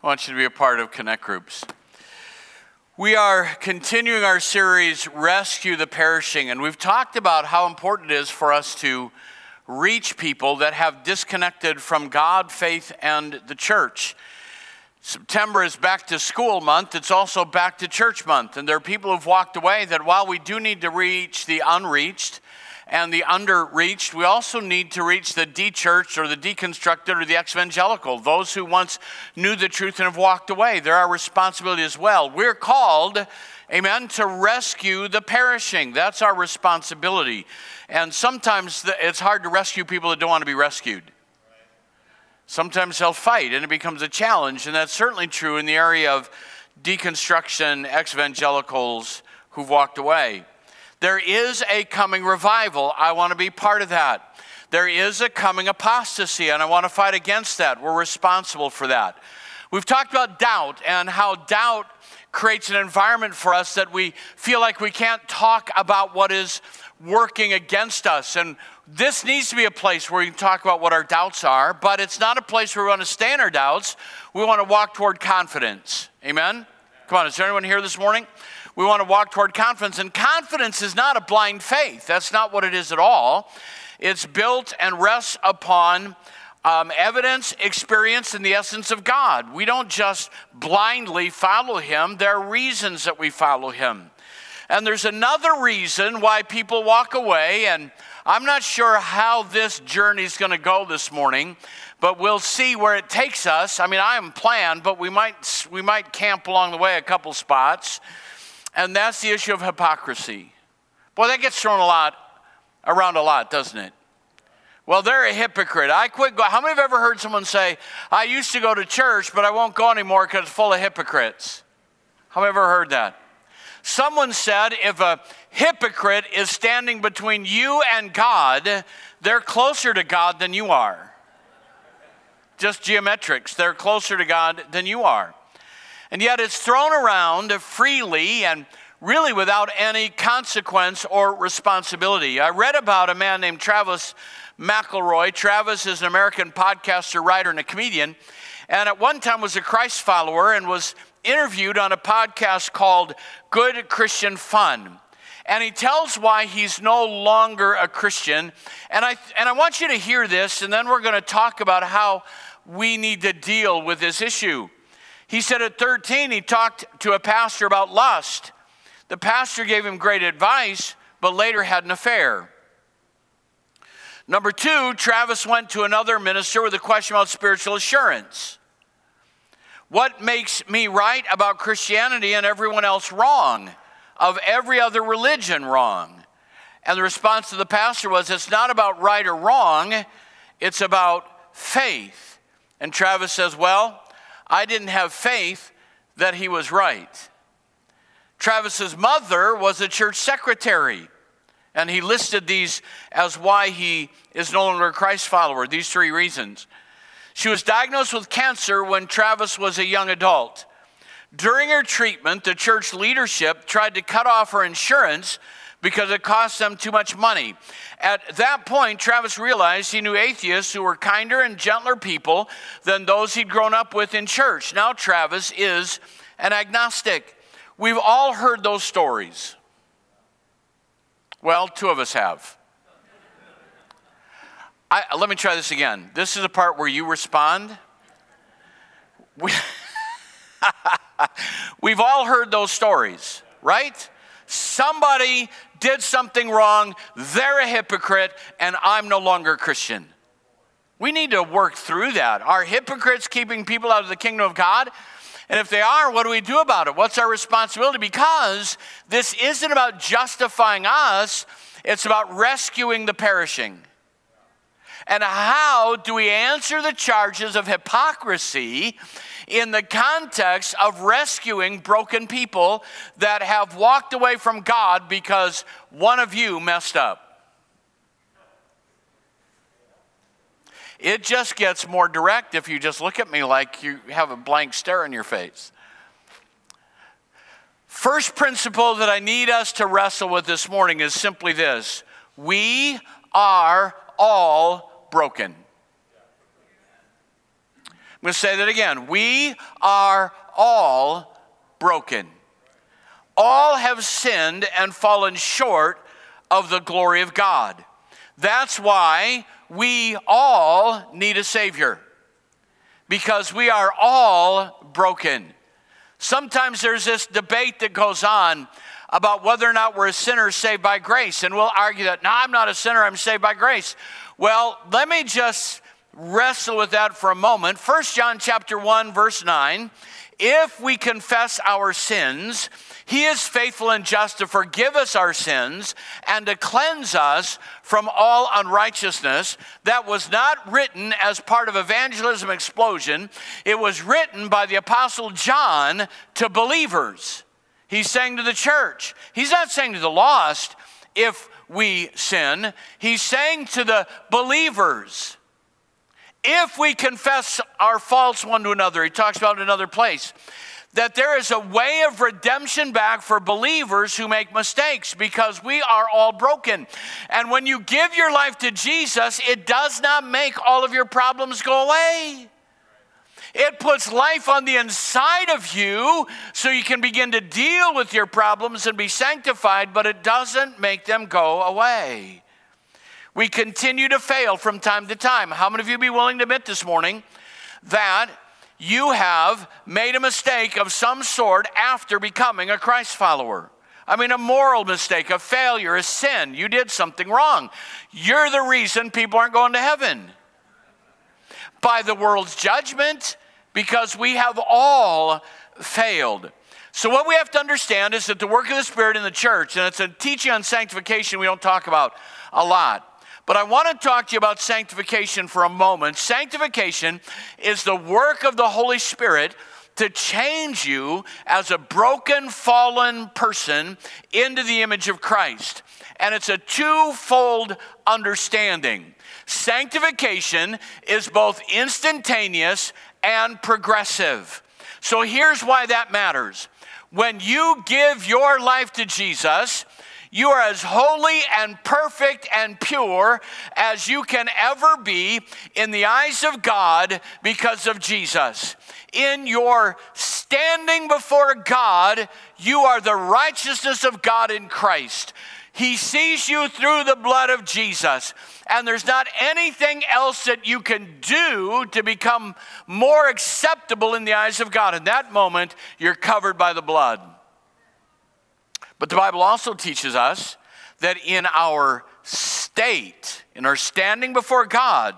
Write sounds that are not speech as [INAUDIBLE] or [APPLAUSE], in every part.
I want you to be a part of Connect Groups. We are continuing our series, Rescue the Perishing, and we've talked about how important it is for us to reach people that have disconnected from God, faith, and the church. September is back to school month. It's also back to church month. And there are people who've walked away that while we do need to reach the unreached, and the underreached, we also need to reach the de-churched or the deconstructed or the evangelical, those who once knew the truth and have walked away. They're our responsibility as well. We're called, amen, to rescue the perishing. That's our responsibility. And sometimes it's hard to rescue people that don't want to be rescued. Sometimes they'll fight and it becomes a challenge. And that's certainly true in the area of deconstruction, ex evangelicals who've walked away. There is a coming revival. I want to be part of that. There is a coming apostasy, and I want to fight against that. We're responsible for that. We've talked about doubt and how doubt creates an environment for us that we feel like we can't talk about what is working against us. And this needs to be a place where we can talk about what our doubts are, but it's not a place where we want to stay in our doubts. We want to walk toward confidence. Amen? Come on, is there anyone here this morning? We want to walk toward confidence. And confidence is not a blind faith, that's not what it is at all. It's built and rests upon um, evidence, experience, and the essence of God. We don't just blindly follow Him, there are reasons that we follow Him. And there's another reason why people walk away, and I'm not sure how this journey is going to go this morning, but we'll see where it takes us. I mean, I am planned, but we might we might camp along the way a couple spots and that's the issue of hypocrisy. Boy, that gets thrown a lot around a lot, doesn't it? Well, they're a hypocrite. I quit. Go- How many have ever heard someone say, "I used to go to church, but I won't go anymore because it's full of hypocrites"? How many ever heard that? Someone said, if a hypocrite is standing between you and God, they're closer to God than you are. Just geometrics. They're closer to God than you are. And yet it's thrown around freely and really without any consequence or responsibility. I read about a man named Travis McElroy. Travis is an American podcaster, writer, and a comedian. And at one time was a Christ follower and was interviewed on a podcast called Good Christian Fun. And he tells why he's no longer a Christian. And I, and I want you to hear this, and then we're going to talk about how we need to deal with this issue. He said at 13, he talked to a pastor about lust. The pastor gave him great advice, but later had an affair. Number two, Travis went to another minister with a question about spiritual assurance. What makes me right about Christianity and everyone else wrong? Of every other religion wrong? And the response to the pastor was it's not about right or wrong, it's about faith. And Travis says, Well, I didn't have faith that he was right. Travis's mother was a church secretary, and he listed these as why he is no longer a Christ follower, these three reasons. She was diagnosed with cancer when Travis was a young adult. During her treatment, the church leadership tried to cut off her insurance because it cost them too much money. At that point, Travis realized he knew atheists who were kinder and gentler people than those he'd grown up with in church. Now, Travis is an agnostic. We've all heard those stories. Well, two of us have. I, let me try this again. This is the part where you respond. We, [LAUGHS] we've all heard those stories, right? Somebody did something wrong, they're a hypocrite, and I'm no longer a Christian. We need to work through that. Are hypocrites keeping people out of the kingdom of God? And if they are, what do we do about it? What's our responsibility? Because this isn't about justifying us, it's about rescuing the perishing. And how do we answer the charges of hypocrisy in the context of rescuing broken people that have walked away from God because one of you messed up. It just gets more direct if you just look at me like you have a blank stare in your face. First principle that I need us to wrestle with this morning is simply this we are all broken. I'm going to say that again. We are all broken. All have sinned and fallen short of the glory of God. That's why we all need a Savior, because we are all broken. Sometimes there's this debate that goes on about whether or not we're a sinner saved by grace, and we'll argue that, no, I'm not a sinner, I'm saved by grace. Well, let me just wrestle with that for a moment. 1 John chapter 1 verse 9, if we confess our sins, he is faithful and just to forgive us our sins and to cleanse us from all unrighteousness. That was not written as part of evangelism explosion. It was written by the apostle John to believers. He's saying to the church. He's not saying to the lost if we sin. He's saying to the believers if we confess our faults one to another, he talks about another place, that there is a way of redemption back for believers who make mistakes because we are all broken. And when you give your life to Jesus, it does not make all of your problems go away. It puts life on the inside of you so you can begin to deal with your problems and be sanctified, but it doesn't make them go away. We continue to fail from time to time. How many of you be willing to admit this morning that you have made a mistake of some sort after becoming a Christ follower? I mean, a moral mistake, a failure, a sin. You did something wrong. You're the reason people aren't going to heaven by the world's judgment because we have all failed. So, what we have to understand is that the work of the Spirit in the church, and it's a teaching on sanctification we don't talk about a lot, but I want to talk to you about sanctification for a moment. Sanctification is the work of the Holy Spirit to change you as a broken, fallen person into the image of Christ. And it's a twofold understanding. Sanctification is both instantaneous and progressive. So here's why that matters. When you give your life to Jesus, you are as holy and perfect and pure as you can ever be in the eyes of God because of Jesus. In your standing before God, you are the righteousness of God in Christ. He sees you through the blood of Jesus. And there's not anything else that you can do to become more acceptable in the eyes of God. In that moment, you're covered by the blood. But the Bible also teaches us that in our state, in our standing before God,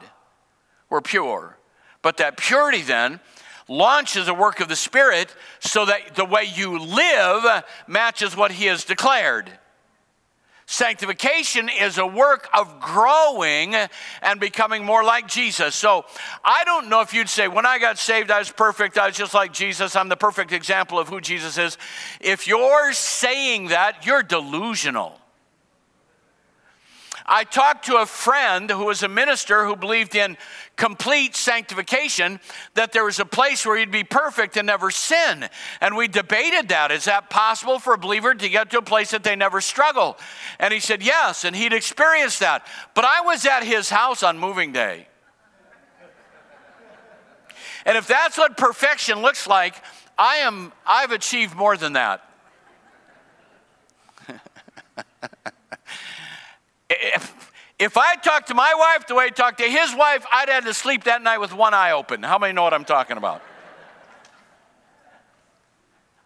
we're pure. But that purity then launches a work of the Spirit so that the way you live matches what He has declared. Sanctification is a work of growing and becoming more like Jesus. So I don't know if you'd say, when I got saved, I was perfect. I was just like Jesus. I'm the perfect example of who Jesus is. If you're saying that, you're delusional. I talked to a friend who was a minister who believed in complete sanctification, that there was a place where you'd be perfect and never sin. And we debated that. Is that possible for a believer to get to a place that they never struggle? And he said, yes, and he'd experienced that. But I was at his house on moving day. And if that's what perfection looks like, I am I've achieved more than that. If, if I talked to my wife the way I talked to his wife, I'd had to sleep that night with one eye open. How many know what I'm talking about?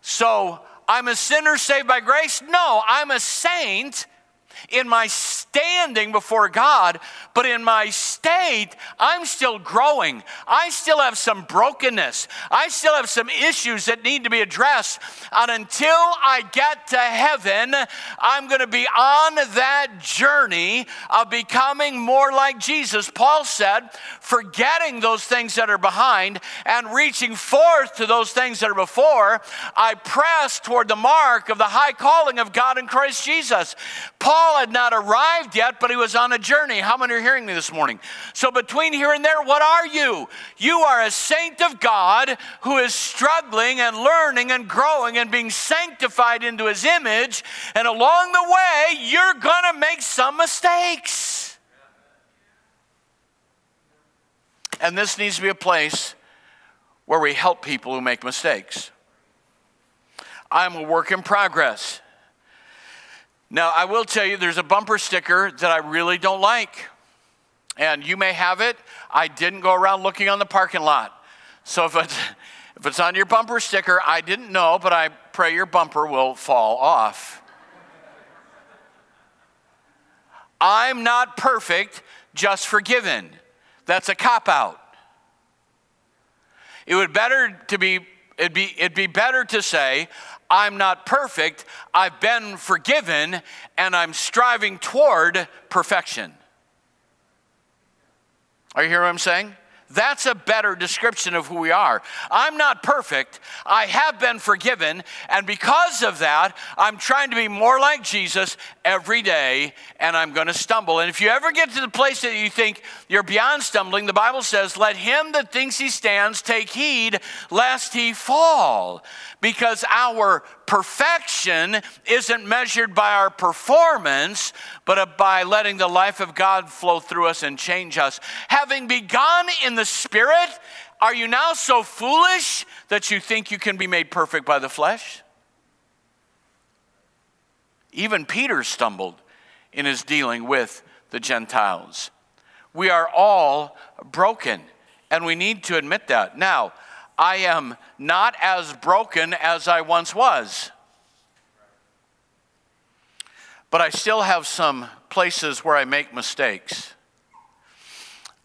So, I'm a sinner saved by grace? No, I'm a saint in my standing before God, but in my state, I'm still growing. I still have some brokenness. I still have some issues that need to be addressed. And until I get to heaven, I'm going to be on that journey of becoming more like Jesus. Paul said, forgetting those things that are behind and reaching forth to those things that are before, I press toward the mark of the high calling of God in Christ Jesus. Paul had not arrived yet, but he was on a journey. How many are hearing me this morning? So, between here and there, what are you? You are a saint of God who is struggling and learning and growing and being sanctified into his image. And along the way, you're going to make some mistakes. And this needs to be a place where we help people who make mistakes. I'm a work in progress. Now, I will tell you, there's a bumper sticker that I really don't like. And you may have it. I didn't go around looking on the parking lot. So if it's, [LAUGHS] if it's on your bumper sticker, I didn't know, but I pray your bumper will fall off. I'm not perfect, just forgiven. That's a cop out. It would better to be it'd be it'd be better to say I'm not perfect, I've been forgiven and I'm striving toward perfection. Are you hearing what I'm saying? That's a better description of who we are. I'm not perfect. I have been forgiven. And because of that, I'm trying to be more like Jesus every day, and I'm going to stumble. And if you ever get to the place that you think you're beyond stumbling, the Bible says, Let him that thinks he stands take heed lest he fall. Because our perfection isn't measured by our performance, but by letting the life of God flow through us and change us. Having begun in the Spirit, are you now so foolish that you think you can be made perfect by the flesh? Even Peter stumbled in his dealing with the Gentiles. We are all broken, and we need to admit that. Now, I am not as broken as I once was. But I still have some places where I make mistakes.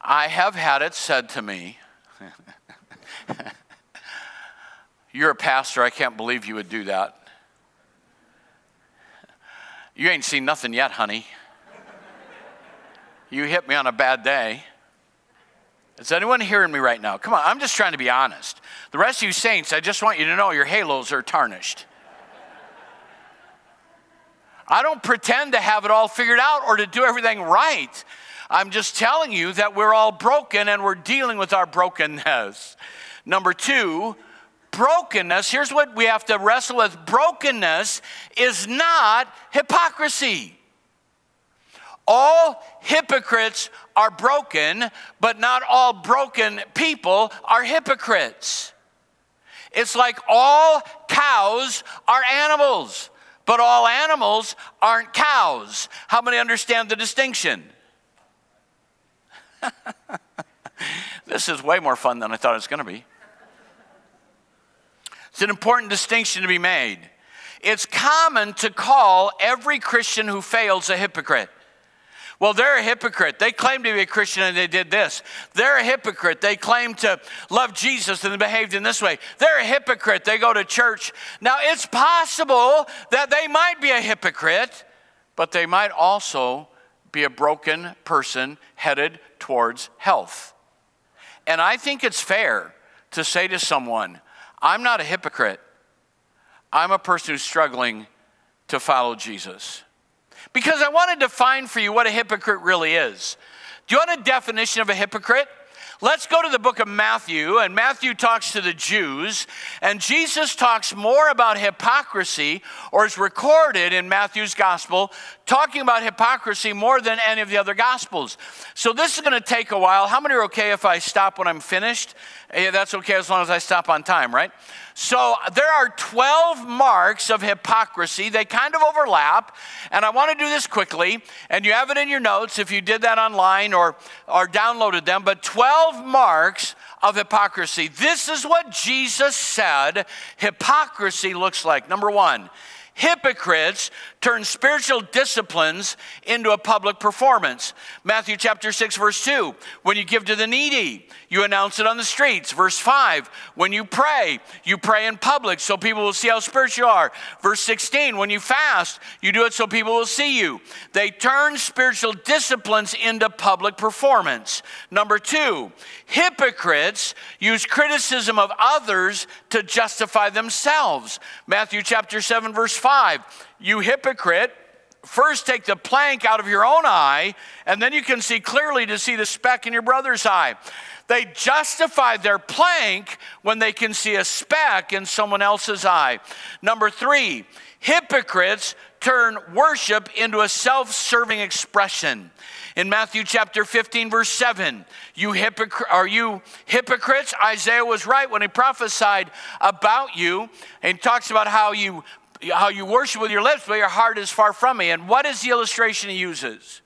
I have had it said to me, [LAUGHS] You're a pastor, I can't believe you would do that. You ain't seen nothing yet, honey. You hit me on a bad day. Is anyone hearing me right now? Come on, I'm just trying to be honest. The rest of you saints, I just want you to know your halos are tarnished. I don't pretend to have it all figured out or to do everything right. I'm just telling you that we're all broken and we're dealing with our brokenness. Number two, brokenness, here's what we have to wrestle with brokenness is not hypocrisy. All hypocrites are broken, but not all broken people are hypocrites. It's like all cows are animals, but all animals aren't cows. How many understand the distinction? [LAUGHS] this is way more fun than I thought it was going to be. It's an important distinction to be made. It's common to call every Christian who fails a hypocrite. Well, they're a hypocrite. They claim to be a Christian and they did this. They're a hypocrite. They claim to love Jesus and they behaved in this way. They're a hypocrite. They go to church. Now, it's possible that they might be a hypocrite, but they might also be a broken person headed towards health. And I think it's fair to say to someone, I'm not a hypocrite. I'm a person who's struggling to follow Jesus. Because I want to define for you what a hypocrite really is. Do you want a definition of a hypocrite? Let's go to the book of Matthew, and Matthew talks to the Jews, and Jesus talks more about hypocrisy, or is recorded in Matthew's gospel, talking about hypocrisy more than any of the other gospels. So this is going to take a while. How many are okay if I stop when I'm finished? Yeah, that's okay as long as I stop on time, right? So there are 12 marks of hypocrisy. They kind of overlap. And I want to do this quickly. And you have it in your notes if you did that online or, or downloaded them. But 12 marks of hypocrisy. This is what Jesus said hypocrisy looks like. Number one, hypocrites turn spiritual disciplines into a public performance. Matthew chapter 6, verse 2. When you give to the needy, you announce it on the streets. Verse 5. When you pray, you pray in public so people will see how spiritual you are. Verse 16. When you fast, you do it so people will see you. They turn spiritual disciplines into public performance. Number two, hypocrites use criticism of others to justify themselves. Matthew chapter 7, verse 5 you hypocrite, first take the plank out of your own eye, and then you can see clearly to see the speck in your brother's eye. They justify their plank when they can see a speck in someone else's eye. Number three, hypocrites turn worship into a self serving expression. In Matthew chapter 15, verse 7, you hypocr- are you hypocrites? Isaiah was right when he prophesied about you and talks about how you how you worship with your lips, but your heart is far from me. And what is the illustration he uses?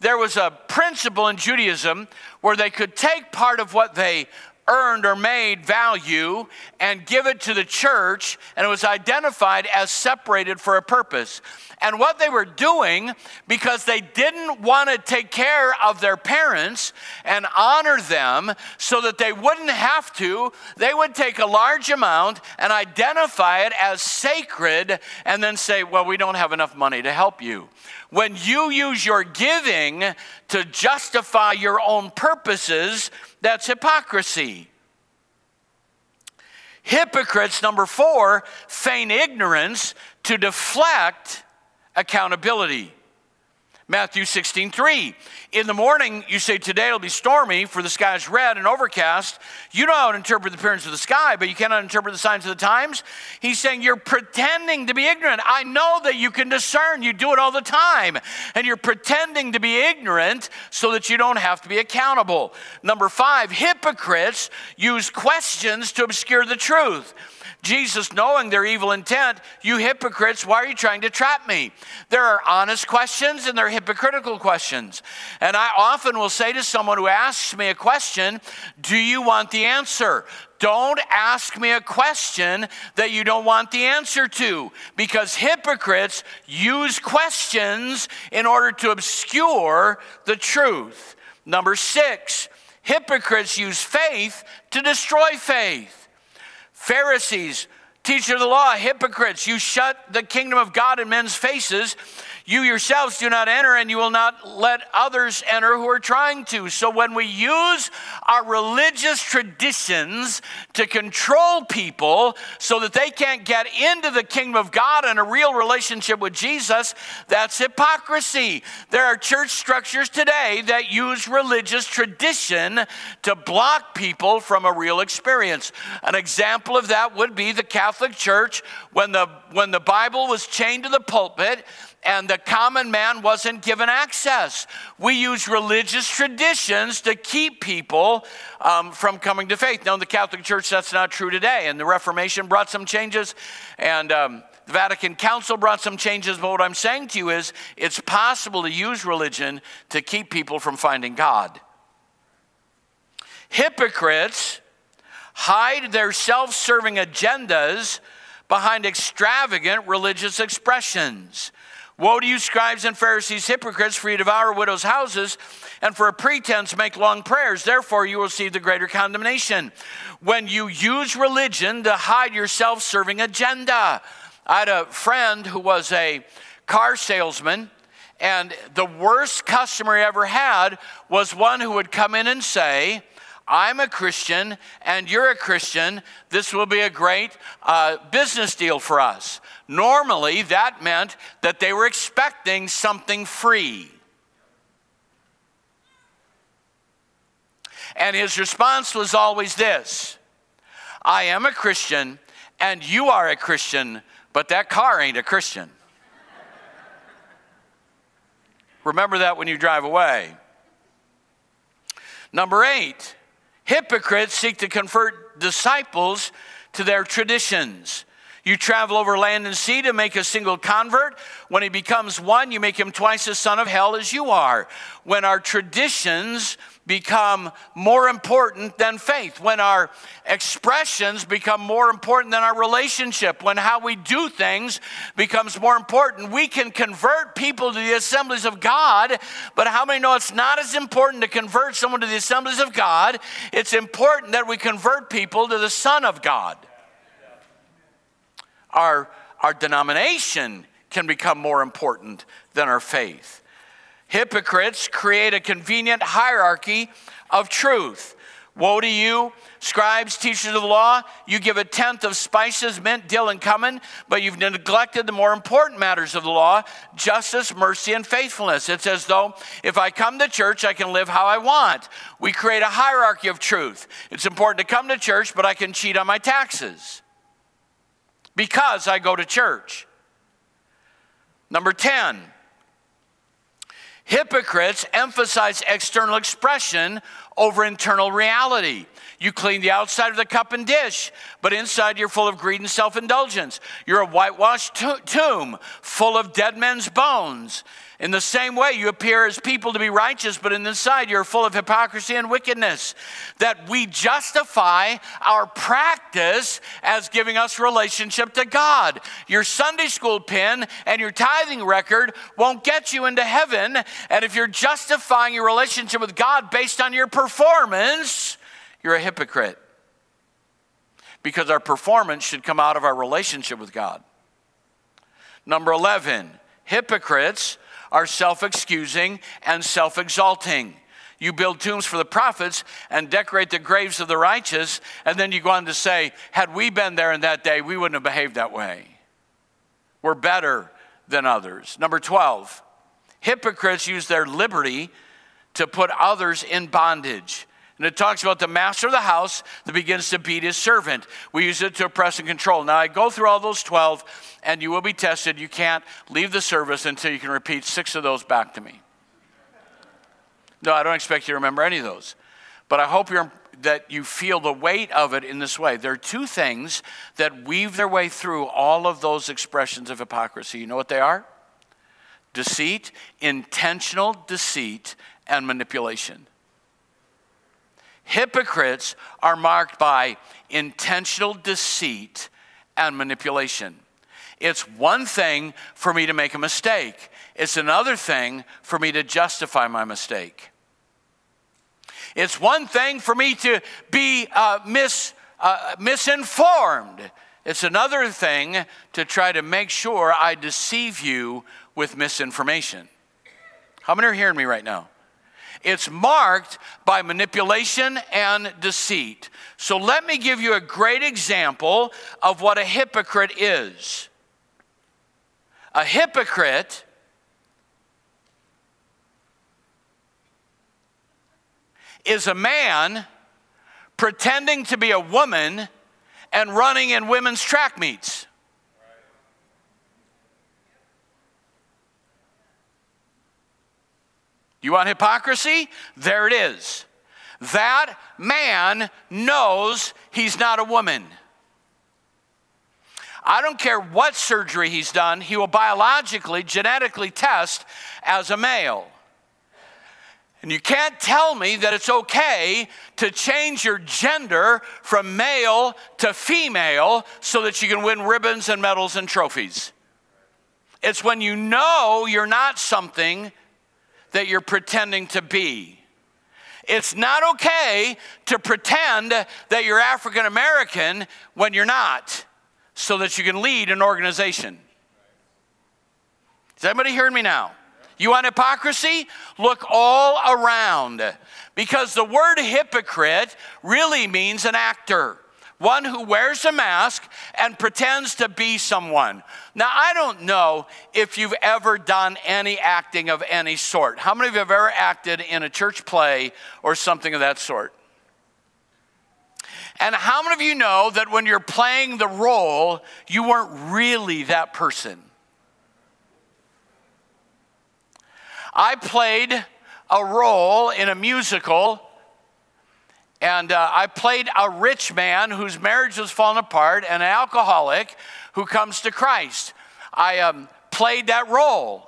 There was a principle in Judaism where they could take part of what they earned or made value and give it to the church, and it was identified as separated for a purpose. And what they were doing, because they didn't want to take care of their parents and honor them so that they wouldn't have to, they would take a large amount and identify it as sacred and then say, Well, we don't have enough money to help you. When you use your giving to justify your own purposes, that's hypocrisy. Hypocrites, number four, feign ignorance to deflect accountability. Matthew 16, 3. In the morning, you say, Today it'll be stormy, for the sky is red and overcast. You know how to interpret the appearance of the sky, but you cannot interpret the signs of the times. He's saying, You're pretending to be ignorant. I know that you can discern, you do it all the time. And you're pretending to be ignorant so that you don't have to be accountable. Number five, hypocrites use questions to obscure the truth. Jesus, knowing their evil intent, you hypocrites, why are you trying to trap me? There are honest questions and there are hypocritical questions. And I often will say to someone who asks me a question, Do you want the answer? Don't ask me a question that you don't want the answer to because hypocrites use questions in order to obscure the truth. Number six, hypocrites use faith to destroy faith. Pharisees, teacher of the law, hypocrites, you shut the kingdom of God in men's faces you yourselves do not enter, and you will not let others enter who are trying to. So, when we use our religious traditions to control people so that they can't get into the kingdom of God and a real relationship with Jesus, that's hypocrisy. There are church structures today that use religious tradition to block people from a real experience. An example of that would be the Catholic Church when the, when the Bible was chained to the pulpit and the common man wasn't given access. We use religious traditions to keep people um, from coming to faith. Now, in the Catholic Church, that's not true today, and the Reformation brought some changes, and um, the Vatican Council brought some changes. But what I'm saying to you is, it's possible to use religion to keep people from finding God. Hypocrites hide their self serving agendas behind extravagant religious expressions. Woe to you, scribes and Pharisees, hypocrites, for you devour widows' houses, and for a pretense make long prayers. Therefore, you will receive the greater condemnation. When you use religion to hide your self serving agenda. I had a friend who was a car salesman, and the worst customer he ever had was one who would come in and say, I'm a Christian and you're a Christian. This will be a great uh, business deal for us. Normally, that meant that they were expecting something free. And his response was always this I am a Christian, and you are a Christian, but that car ain't a Christian. Remember that when you drive away. Number eight, hypocrites seek to convert disciples to their traditions. You travel over land and sea to make a single convert. When he becomes one, you make him twice the son of hell as you are. When our traditions become more important than faith, when our expressions become more important than our relationship, when how we do things becomes more important, we can convert people to the assemblies of God. But how many know it's not as important to convert someone to the assemblies of God? It's important that we convert people to the Son of God our, our denomination can become more important than our faith. Hypocrites create a convenient hierarchy of truth. Woe to you, scribes, teachers of the law. You give a tenth of spices, mint, dill, and cumin, but you've neglected the more important matters of the law justice, mercy, and faithfulness. It's as though if I come to church, I can live how I want. We create a hierarchy of truth. It's important to come to church, but I can cheat on my taxes because I go to church. Number 10, hypocrites emphasize external expression over internal reality. You clean the outside of the cup and dish, but inside you're full of greed and self indulgence. You're a whitewashed tomb full of dead men's bones. In the same way, you appear as people to be righteous, but in inside you're full of hypocrisy and wickedness. That we justify our practice as giving us relationship to God. Your Sunday school pin and your tithing record won't get you into heaven. And if you're justifying your relationship with God based on your performance, you're a hypocrite. Because our performance should come out of our relationship with God. Number 11, hypocrites are self excusing and self exalting. You build tombs for the prophets and decorate the graves of the righteous, and then you go on to say, had we been there in that day, we wouldn't have behaved that way. We're better than others. Number 12, hypocrites use their liberty to put others in bondage. And it talks about the master of the house that begins to beat his servant. We use it to oppress and control. Now, I go through all those 12, and you will be tested. You can't leave the service until you can repeat six of those back to me. No, I don't expect you to remember any of those. But I hope that you feel the weight of it in this way. There are two things that weave their way through all of those expressions of hypocrisy. You know what they are? Deceit, intentional deceit, and manipulation. Hypocrites are marked by intentional deceit and manipulation. It's one thing for me to make a mistake, it's another thing for me to justify my mistake. It's one thing for me to be uh, mis, uh, misinformed. It's another thing to try to make sure I deceive you with misinformation. How many are hearing me right now? It's marked by manipulation and deceit. So let me give you a great example of what a hypocrite is. A hypocrite is a man pretending to be a woman and running in women's track meets. You want hypocrisy? There it is. That man knows he's not a woman. I don't care what surgery he's done, he will biologically, genetically test as a male. And you can't tell me that it's okay to change your gender from male to female so that you can win ribbons and medals and trophies. It's when you know you're not something that you're pretending to be. It's not okay to pretend that you're African American when you're not, so that you can lead an organization. Is anybody hearing me now? You want hypocrisy? Look all around. Because the word hypocrite really means an actor one who wears a mask and pretends to be someone. Now, I don't know if you've ever done any acting of any sort. How many of you have ever acted in a church play or something of that sort? And how many of you know that when you're playing the role, you weren't really that person? I played a role in a musical and uh, I played a rich man whose marriage was falling apart and an alcoholic who comes to Christ. I um, played that role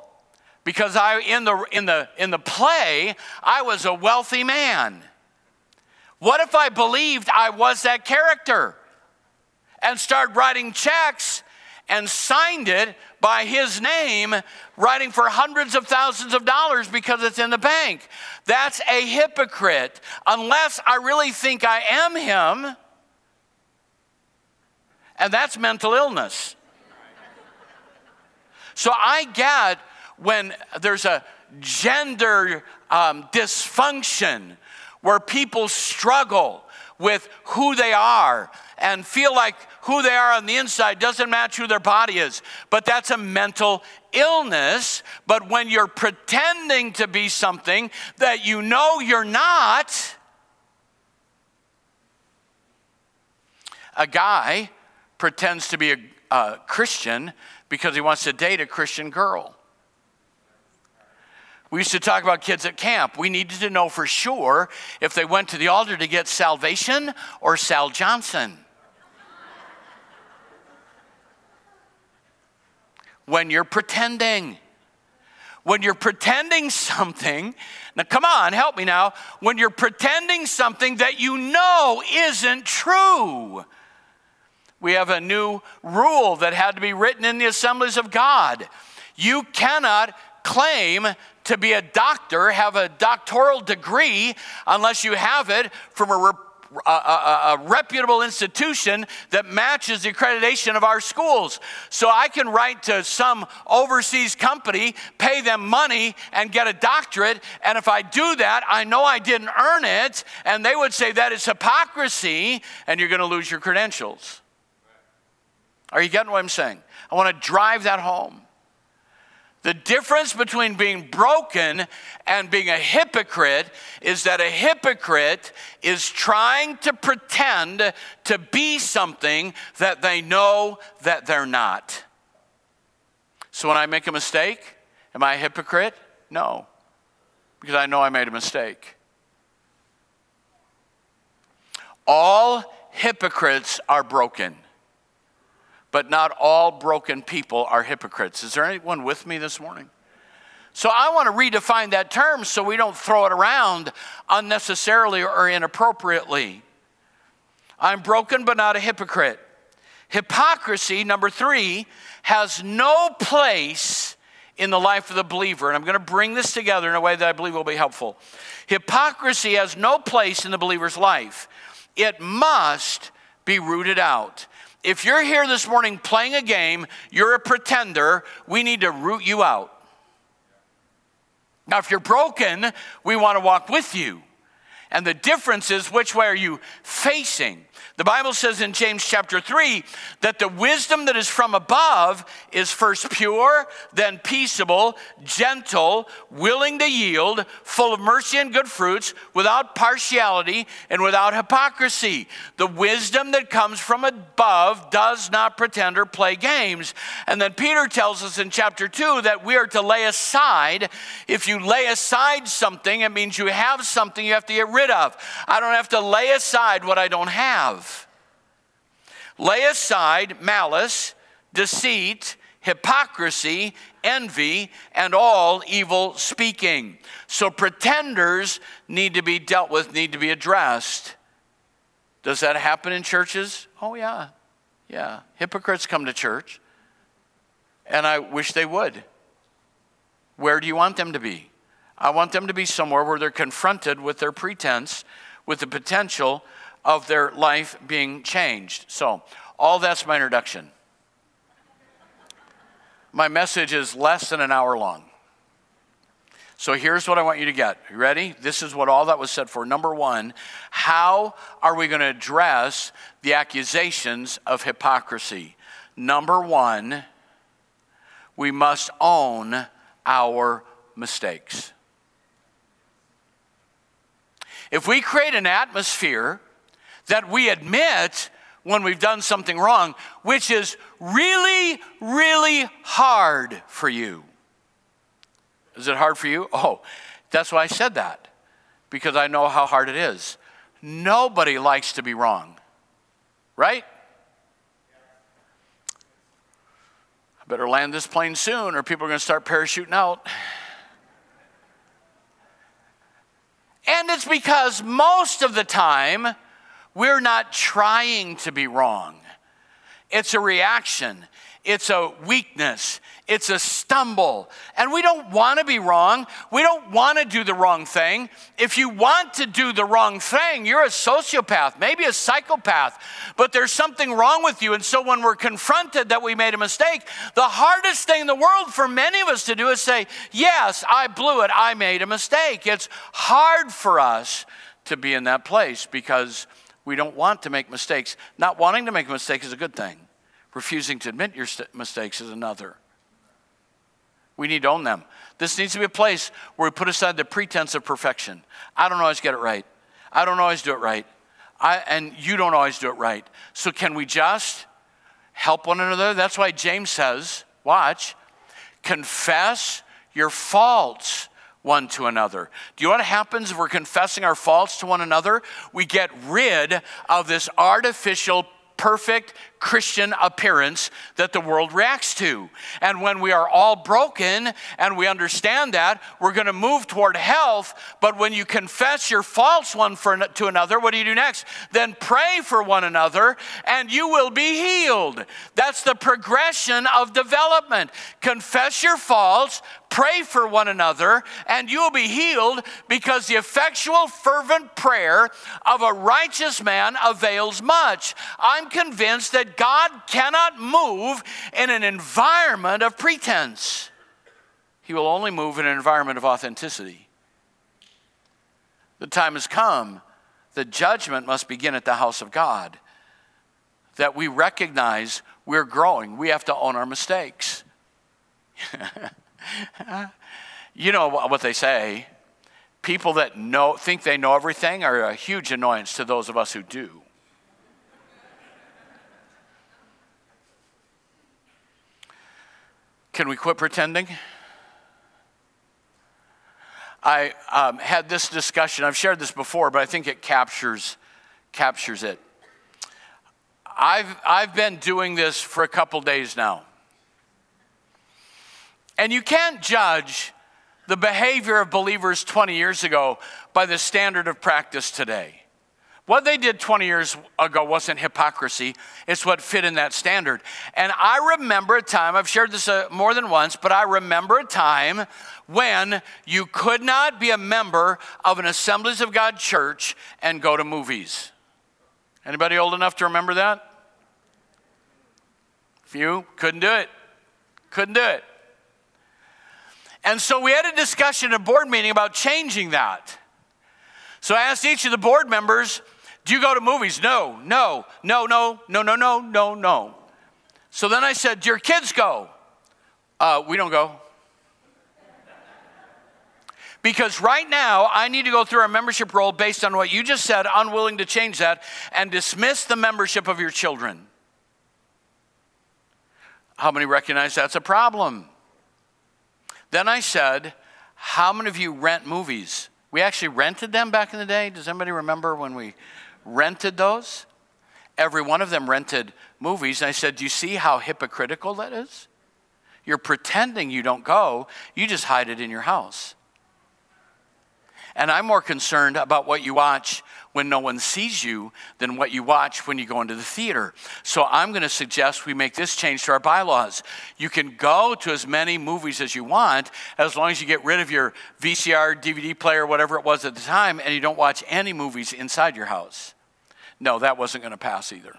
because I, in, the, in, the, in the play, I was a wealthy man. What if I believed I was that character and started writing checks and signed it by his name, writing for hundreds of thousands of dollars because it's in the bank. That's a hypocrite. Unless I really think I am him, and that's mental illness. So I get when there's a gender um, dysfunction where people struggle with who they are and feel like who they are on the inside doesn't match who their body is. But that's a mental illness. But when you're pretending to be something that you know you're not, a guy pretends to be a, a Christian because he wants to date a Christian girl. We used to talk about kids at camp. We needed to know for sure if they went to the altar to get salvation or Sal Johnson. When you're pretending. When you're pretending something, now come on, help me now. When you're pretending something that you know isn't true, we have a new rule that had to be written in the assemblies of God. You cannot claim to be a doctor, have a doctoral degree, unless you have it from a, a, a, a, reputable institution that matches the accreditation of our schools. So I can write to some overseas company, pay them money, and get a doctorate. And if I do that, I know I didn't earn it. And they would say that is hypocrisy, and you're going to lose your credentials. Are you getting what I'm saying? I want to drive that home. The difference between being broken and being a hypocrite is that a hypocrite is trying to pretend to be something that they know that they're not. So when I make a mistake, am I a hypocrite? No, because I know I made a mistake. All hypocrites are broken but not all broken people are hypocrites. Is there anyone with me this morning? So I want to redefine that term so we don't throw it around unnecessarily or inappropriately. I'm broken but not a hypocrite. Hypocrisy, number three, has no place in the life of the believer. And I'm going to bring this together in a way that I believe will be helpful. Hypocrisy has no place in the believer's life, it must be rooted out if you're here this morning playing a game, you're a pretender, we need to root you out. Now, if you're broken, we want to walk with you. And the difference is which way are you facing? The Bible says in James chapter 3 that the wisdom that is from above is first pure, then peaceable, gentle, willing to yield, full of mercy and good fruits, without partiality and without hypocrisy. The wisdom that comes from above does not pretend or play games. And then Peter tells us in chapter 2 that we are to lay aside. If you lay aside something, it means you have something you have to get rid of. I don't have to lay aside what I don't have. Lay aside malice, deceit, hypocrisy, envy, and all evil speaking. So pretenders need to be dealt with, need to be addressed. Does that happen in churches? Oh, yeah. Yeah. Hypocrites come to church, and I wish they would. Where do you want them to be? I want them to be somewhere where they're confronted with their pretense, with the potential of their life being changed. So, all that's my introduction. My message is less than an hour long. So here's what I want you to get. You ready? This is what all that was said for. Number one, how are we going to address the accusations of hypocrisy? Number one, we must own our mistakes. If we create an atmosphere that we admit when we've done something wrong, which is really, really hard for you. Is it hard for you? Oh, that's why I said that, because I know how hard it is. Nobody likes to be wrong, right? I better land this plane soon, or people are going to start parachuting out. And it's because most of the time, we're not trying to be wrong. It's a reaction, it's a weakness, it's a stumble. And we don't want to be wrong. We don't want to do the wrong thing. If you want to do the wrong thing, you're a sociopath, maybe a psychopath, but there's something wrong with you. And so when we're confronted that we made a mistake, the hardest thing in the world for many of us to do is say, Yes, I blew it. I made a mistake. It's hard for us to be in that place because we don't want to make mistakes. Not wanting to make a mistake is a good thing, refusing to admit your st- mistakes is another. We need to own them. This needs to be a place where we put aside the pretense of perfection. I don't always get it right. I don't always do it right. I, and you don't always do it right. So, can we just help one another? That's why James says, watch, confess your faults one to another. Do you know what happens if we're confessing our faults to one another? We get rid of this artificial perfect Christian appearance that the world reacts to. And when we are all broken and we understand that, we're going to move toward health. But when you confess your faults one for, to another, what do you do next? Then pray for one another and you will be healed. That's the progression of development. Confess your faults, pray for one another, and you will be healed because the effectual, fervent prayer of a righteous man avails much. I'm convinced that God cannot move in an environment of pretense, He will only move in an environment of authenticity. The time has come. The judgment must begin at the house of God. That we recognize we're growing. We have to own our mistakes. [LAUGHS] you know what they say people that know think they know everything are a huge annoyance to those of us who do Can we quit pretending? I um, had this discussion. I've shared this before, but I think it captures captures it. I've I've been doing this for a couple days now, and you can't judge the behavior of believers 20 years ago by the standard of practice today. What they did 20 years ago wasn't hypocrisy, it's what fit in that standard. And I remember a time, I've shared this uh, more than once, but I remember a time when you could not be a member of an Assemblies of God church and go to movies. Anybody old enough to remember that? Few couldn't do it. Couldn't do it. And so we had a discussion at a board meeting about changing that. So I asked each of the board members, do you go to movies? No, no, no, no, no, no, no, no, no. So then I said, Do your kids go? Uh, we don't go. Because right now, I need to go through our membership roll based on what you just said, unwilling to change that, and dismiss the membership of your children. How many recognize that's a problem? Then I said, How many of you rent movies? We actually rented them back in the day. Does anybody remember when we rented those. Every one of them rented movies. And I said, Do you see how hypocritical that is? You're pretending you don't go, you just hide it in your house. And I'm more concerned about what you watch when no one sees you than what you watch when you go into the theater. So I'm going to suggest we make this change to our bylaws. You can go to as many movies as you want as long as you get rid of your VCR, DVD player, whatever it was at the time, and you don't watch any movies inside your house. No, that wasn't going to pass either.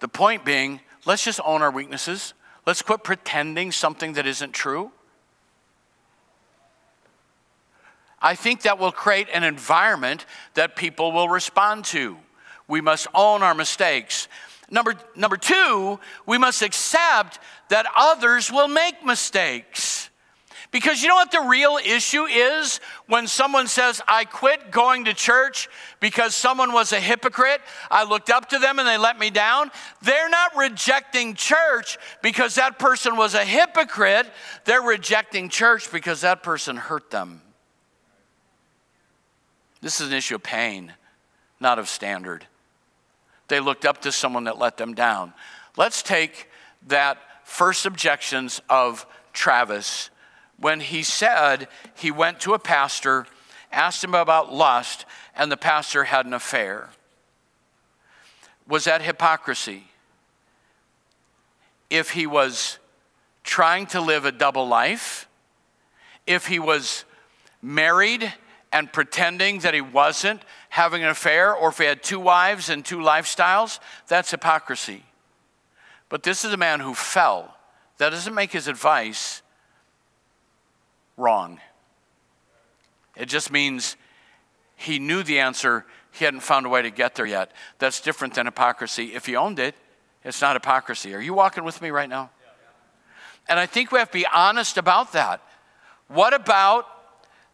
The point being, let's just own our weaknesses. Let's quit pretending something that isn't true. I think that will create an environment that people will respond to. We must own our mistakes. Number, number two, we must accept that others will make mistakes. Because you know what the real issue is when someone says, I quit going to church because someone was a hypocrite, I looked up to them and they let me down? They're not rejecting church because that person was a hypocrite. They're rejecting church because that person hurt them. This is an issue of pain, not of standard. They looked up to someone that let them down. Let's take that first objections of Travis when he said he went to a pastor, asked him about lust, and the pastor had an affair. Was that hypocrisy? If he was trying to live a double life, if he was married and pretending that he wasn't having an affair, or if he had two wives and two lifestyles, that's hypocrisy. But this is a man who fell. That doesn't make his advice wrong. It just means he knew the answer, he hadn't found a way to get there yet. That's different than hypocrisy. If he owned it, it's not hypocrisy. Are you walking with me right now? And I think we have to be honest about that. What about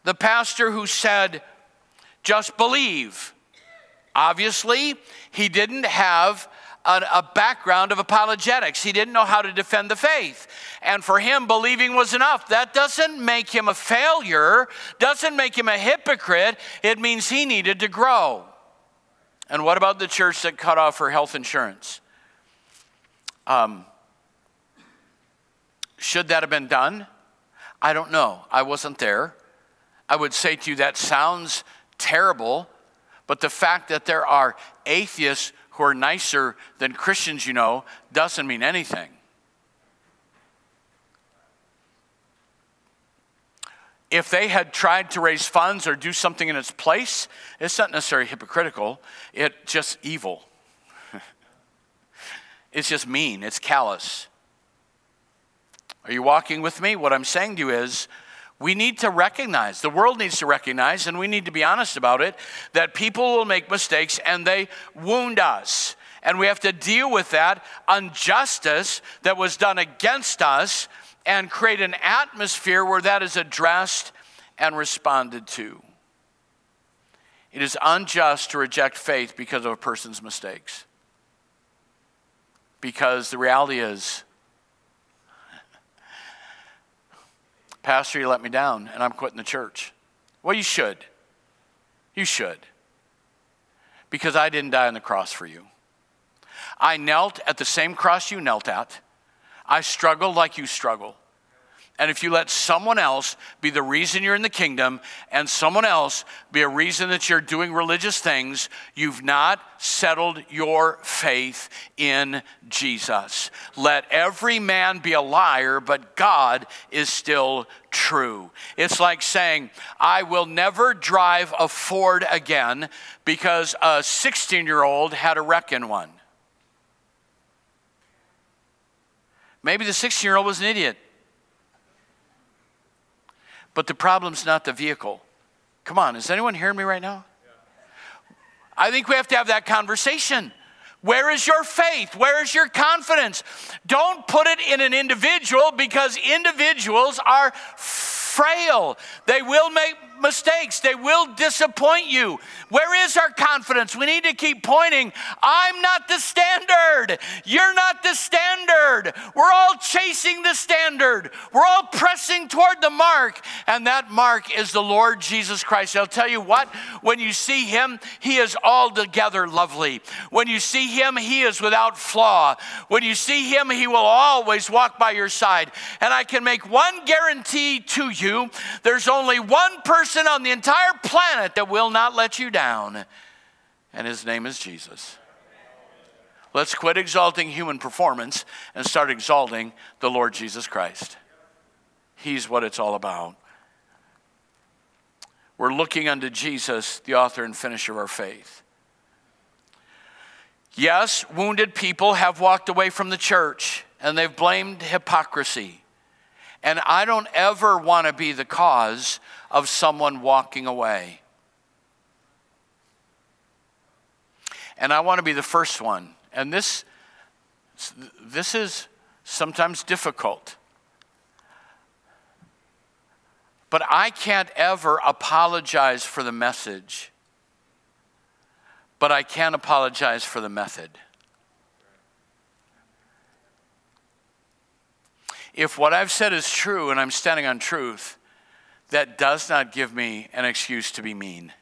the pastor who said, just believe? Obviously, he didn't have a, a, background of apologetics. He didn't know how to defend the faith. And for him, believing was enough. That doesn't make him a failure, doesn't make him a hypocrite. It means he needed to grow. And what about the church that cut off her health insurance? Um, should that have been done? I don't know. I wasn't there. I would say to you that sounds terrible, but the fact that there are atheists who are nicer than Christians you know doesn't mean anything. If they had tried to raise funds or do something in its place, it's not necessarily hypocritical, it's just evil. [LAUGHS] it's just mean, it's callous. Are you walking with me? What I'm saying to you is we need to recognize, the world needs to recognize, and we need to be honest about it, that people will make mistakes and they wound us. And we have to deal with that injustice that was done against us and create an atmosphere where that is addressed and responded to. It is unjust to reject faith because of a person's mistakes. Because the reality is, Pastor, you let me down and I'm quitting the church. Well, you should. You should. Because I didn't die on the cross for you. I knelt at the same cross you knelt at. I struggled like you struggle. And if you let someone else be the reason you're in the kingdom and someone else be a reason that you're doing religious things, you've not settled your faith in Jesus. Let every man be a liar, but God is still true. It's like saying, I will never drive a Ford again because a 16 year old had a wreck in one. Maybe the 16 year old was an idiot. But the problem's not the vehicle. Come on, is anyone hearing me right now? I think we have to have that conversation. Where is your faith? Where is your confidence? Don't put it in an individual because individuals are frail. They will make mistakes, they will disappoint you. Where is our confidence? We need to keep pointing. I'm not the standard. You're not the standard. We're all chasing the standard. We're all pressing toward the mark, and that mark is the Lord Jesus Christ. I'll tell you what, when you see him, he is altogether lovely. When you see him, he is without flaw. When you see him, he will always walk by your side. And I can make one guarantee to you there's only one person person on the entire planet that will not let you down, and his name is Jesus. Let's quit exalting human performance and start exalting the Lord Jesus Christ. He's what it's all about. We're looking unto Jesus, the author and finisher of our faith. Yes, wounded people have walked away from the church and they've blamed hypocrisy. And I don't ever want to be the cause of someone walking away. And I want to be the first one. And this, this is sometimes difficult. But I can't ever apologize for the message, but I can apologize for the method. If what I've said is true and I'm standing on truth, that does not give me an excuse to be mean.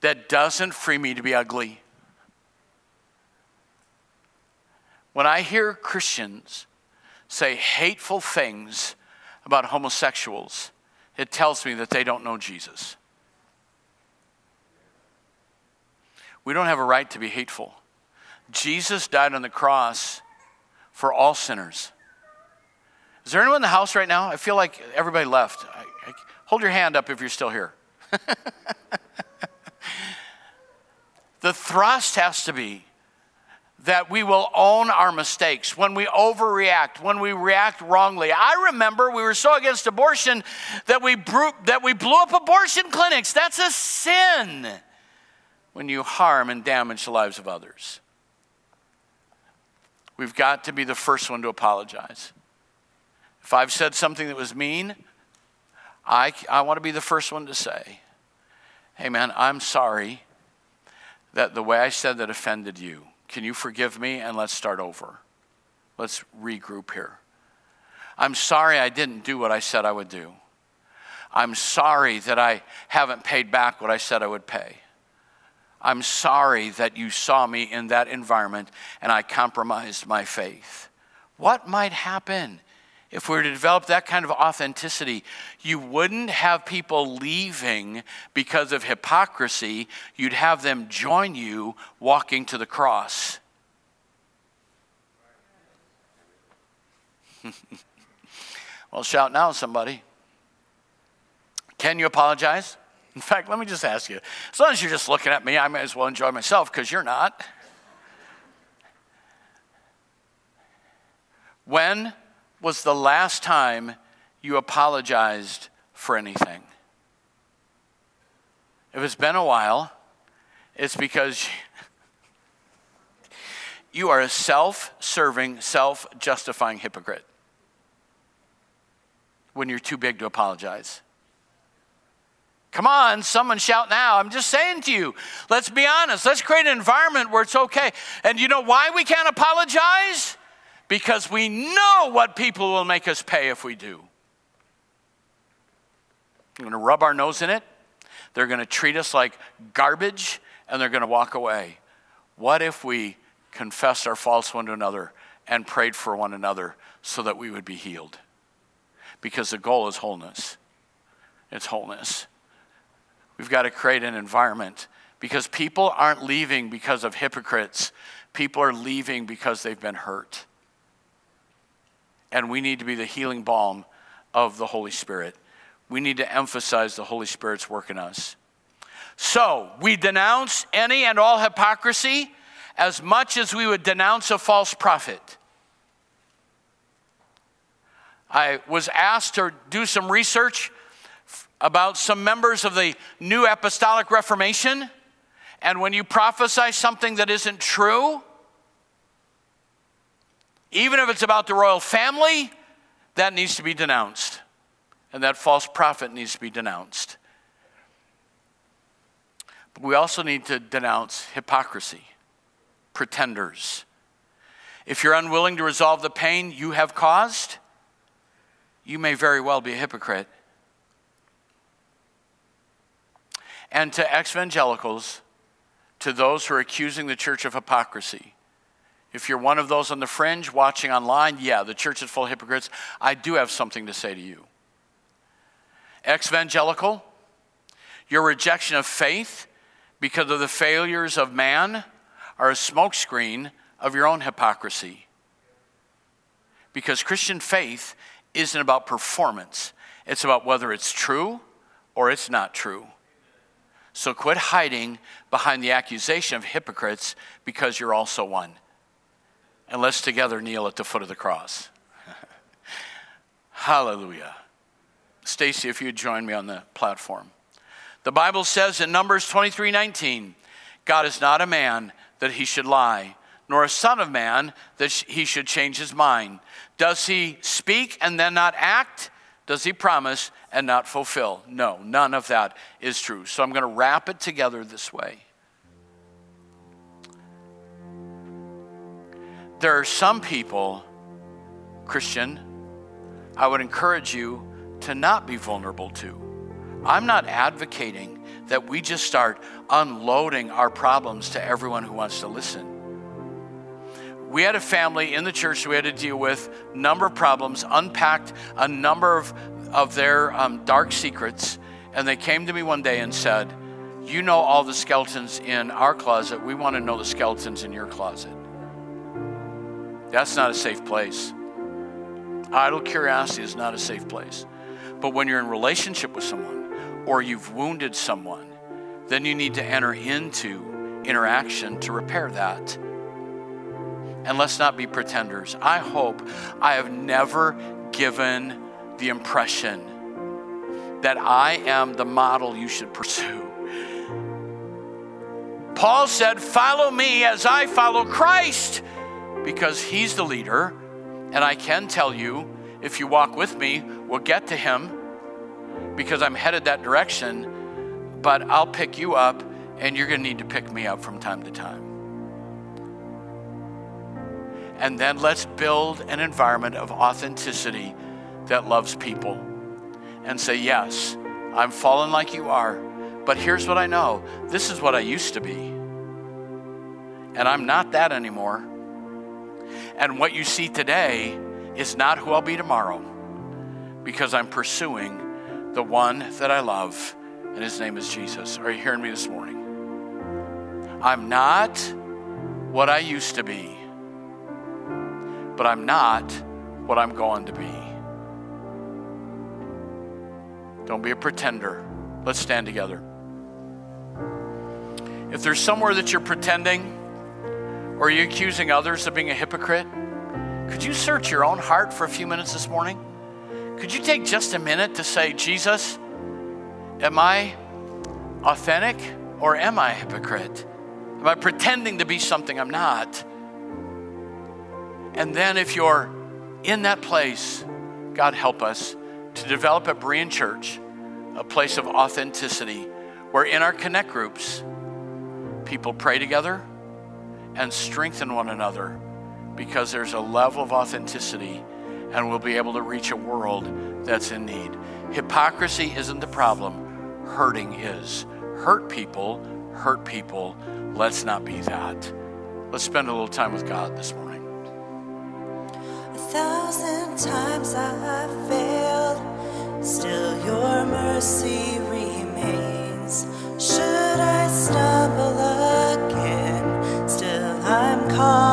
That doesn't free me to be ugly. When I hear Christians say hateful things about homosexuals, it tells me that they don't know Jesus. We don't have a right to be hateful. Jesus died on the cross for all sinners. Is there anyone in the house right now? I feel like everybody left. I, I, hold your hand up if you're still here. [LAUGHS] the thrust has to be that we will own our mistakes, when we overreact, when we react wrongly. I remember we were so against abortion that we, that we blew up abortion clinics. That's a sin when you harm and damage the lives of others. We've got to be the first one to apologize. If I've said something that was mean, I, I want to be the first one to say, hey man, I'm sorry that the way I said that offended you. Can you forgive me and let's start over? Let's regroup here. I'm sorry I didn't do what I said I would do. I'm sorry that I haven't paid back what I said I would pay. I'm sorry that you saw me in that environment and I compromised my faith. What might happen if we were to develop that kind of authenticity? You wouldn't have people leaving because of hypocrisy, you'd have them join you walking to the cross. [LAUGHS] well, shout now, somebody. Can you apologize? In fact, let me just ask you as long as you're just looking at me, I may as well enjoy myself because you're not. When was the last time you apologized for anything? If it's been a while, it's because [LAUGHS] you are a self serving, self justifying hypocrite when you're too big to apologize. Come on, someone shout now. I'm just saying to you, let's be honest. Let's create an environment where it's okay. And you know why we can't apologize? Because we know what people will make us pay if we do. We're going to rub our nose in it. They're going to treat us like garbage and they're going to walk away. What if we confessed our faults one to another and prayed for one another so that we would be healed? Because the goal is wholeness. It's wholeness. We've got to create an environment because people aren't leaving because of hypocrites. People are leaving because they've been hurt. And we need to be the healing balm of the Holy Spirit. We need to emphasize the Holy Spirit's work in us. So, we denounce any and all hypocrisy as much as we would denounce a false prophet. I was asked to do some research about some members of the New Apostolic Reformation. And when you prophesy something that isn't true, even if it's about the royal family, that needs to be denounced. And that false prophet needs to be denounced. But we also need to denounce hypocrisy, pretenders. If you're unwilling to resolve the pain you have caused, you may very well be a hypocrite. And to evangelicals, to those who are accusing the church of hypocrisy. If you're one of those on the fringe watching online, yeah, the church is full of hypocrites. I do have something to say to you. Evangelical, your rejection of faith because of the failures of man are a smokescreen of your own hypocrisy. Because Christian faith isn't about performance, it's about whether it's true or it's not true. So quit hiding behind the accusation of hypocrites because you're also one. And let's together kneel at the foot of the cross. [LAUGHS] Hallelujah. Stacy, if you'd join me on the platform. The Bible says in Numbers 23 19, God is not a man that he should lie, nor a son of man that he should change his mind. Does he speak and then not act? Does he promise and not fulfill? No, none of that is true. So I'm going to wrap it together this way. There are some people, Christian, I would encourage you to not be vulnerable to. I'm not advocating that we just start unloading our problems to everyone who wants to listen we had a family in the church we had to deal with number of problems unpacked a number of, of their um, dark secrets. And they came to me one day and said you know all the skeletons in our closet. We want to know the skeletons in your closet. That's not a safe place. Idle curiosity is not a safe place. But when you're in relationship with someone or you've wounded someone then you need to enter into interaction to repair that And let's not be pretenders. I hope I have never given the impression that I am the model you should pursue. Paul said, Follow me as I follow Christ, because he's the leader. And I can tell you, if you walk with me, we'll get to him because I'm headed that direction. But I'll pick you up, and you're going to need to pick me up from time to time. And then let's build an environment of authenticity that loves people and say, Yes, I'm fallen like you are, but here's what I know this is what I used to be. And I'm not that anymore. And what you see today is not who I'll be tomorrow because I'm pursuing the one that I love, and his name is Jesus. Are you hearing me this morning? I'm not what I used to be, but I'm not what I'm going to be. Don't be a pretender. Let's stand together. If there's somewhere that you're pretending, or you're accusing others of being a hypocrite, could you search your own heart for a few minutes this morning? Could you take just a minute to say, Jesus, am I authentic or am I a hypocrite? Am I pretending to be something I'm not? And then, if you're in that place, God help us to develop at Berean Church a place of authenticity where in our connect groups, people pray together and strengthen one another because there's a level of authenticity and we'll be able to reach a world that's in need. Hypocrisy isn't the problem, hurting is. Hurt people, hurt people. Let's not be that. Let's spend a little time with God this morning. A thousand times I've failed, still your mercy remains. Should I stumble again, still I'm caught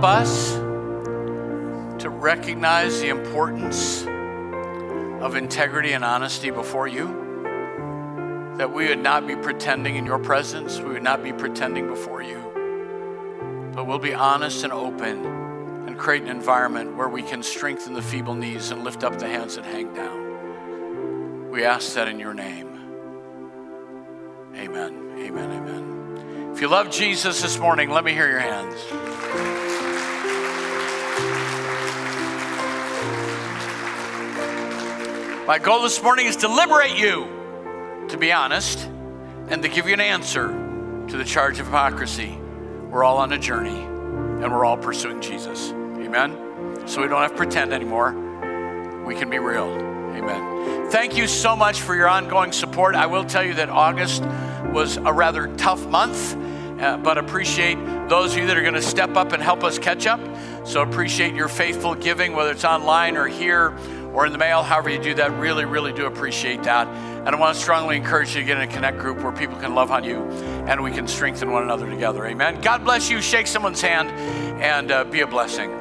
help us to recognize the importance of integrity and honesty before you? That we would not be pretending in your presence, we would not be pretending before you. but we'll be honest and open and create an environment where we can strengthen the feeble knees and lift up the hands that hang down. We ask that in your name. Amen. Amen. Amen. If you love Jesus this morning, let me hear your hands. My goal this morning is to liberate you, to be honest, and to give you an answer to the charge of hypocrisy. We're all on a journey and we're all pursuing Jesus. Amen? So we don't have to pretend anymore. We can be real. Amen. Thank you so much for your ongoing support. I will tell you that August was a rather tough month, uh, but appreciate those of you that are going to step up and help us catch up. So appreciate your faithful giving, whether it's online or here or in the mail, however you do that. Really, really do appreciate that. And I want to strongly encourage you to get in a connect group where people can love on you and we can strengthen one another together. Amen. God bless you. Shake someone's hand and uh, be a blessing.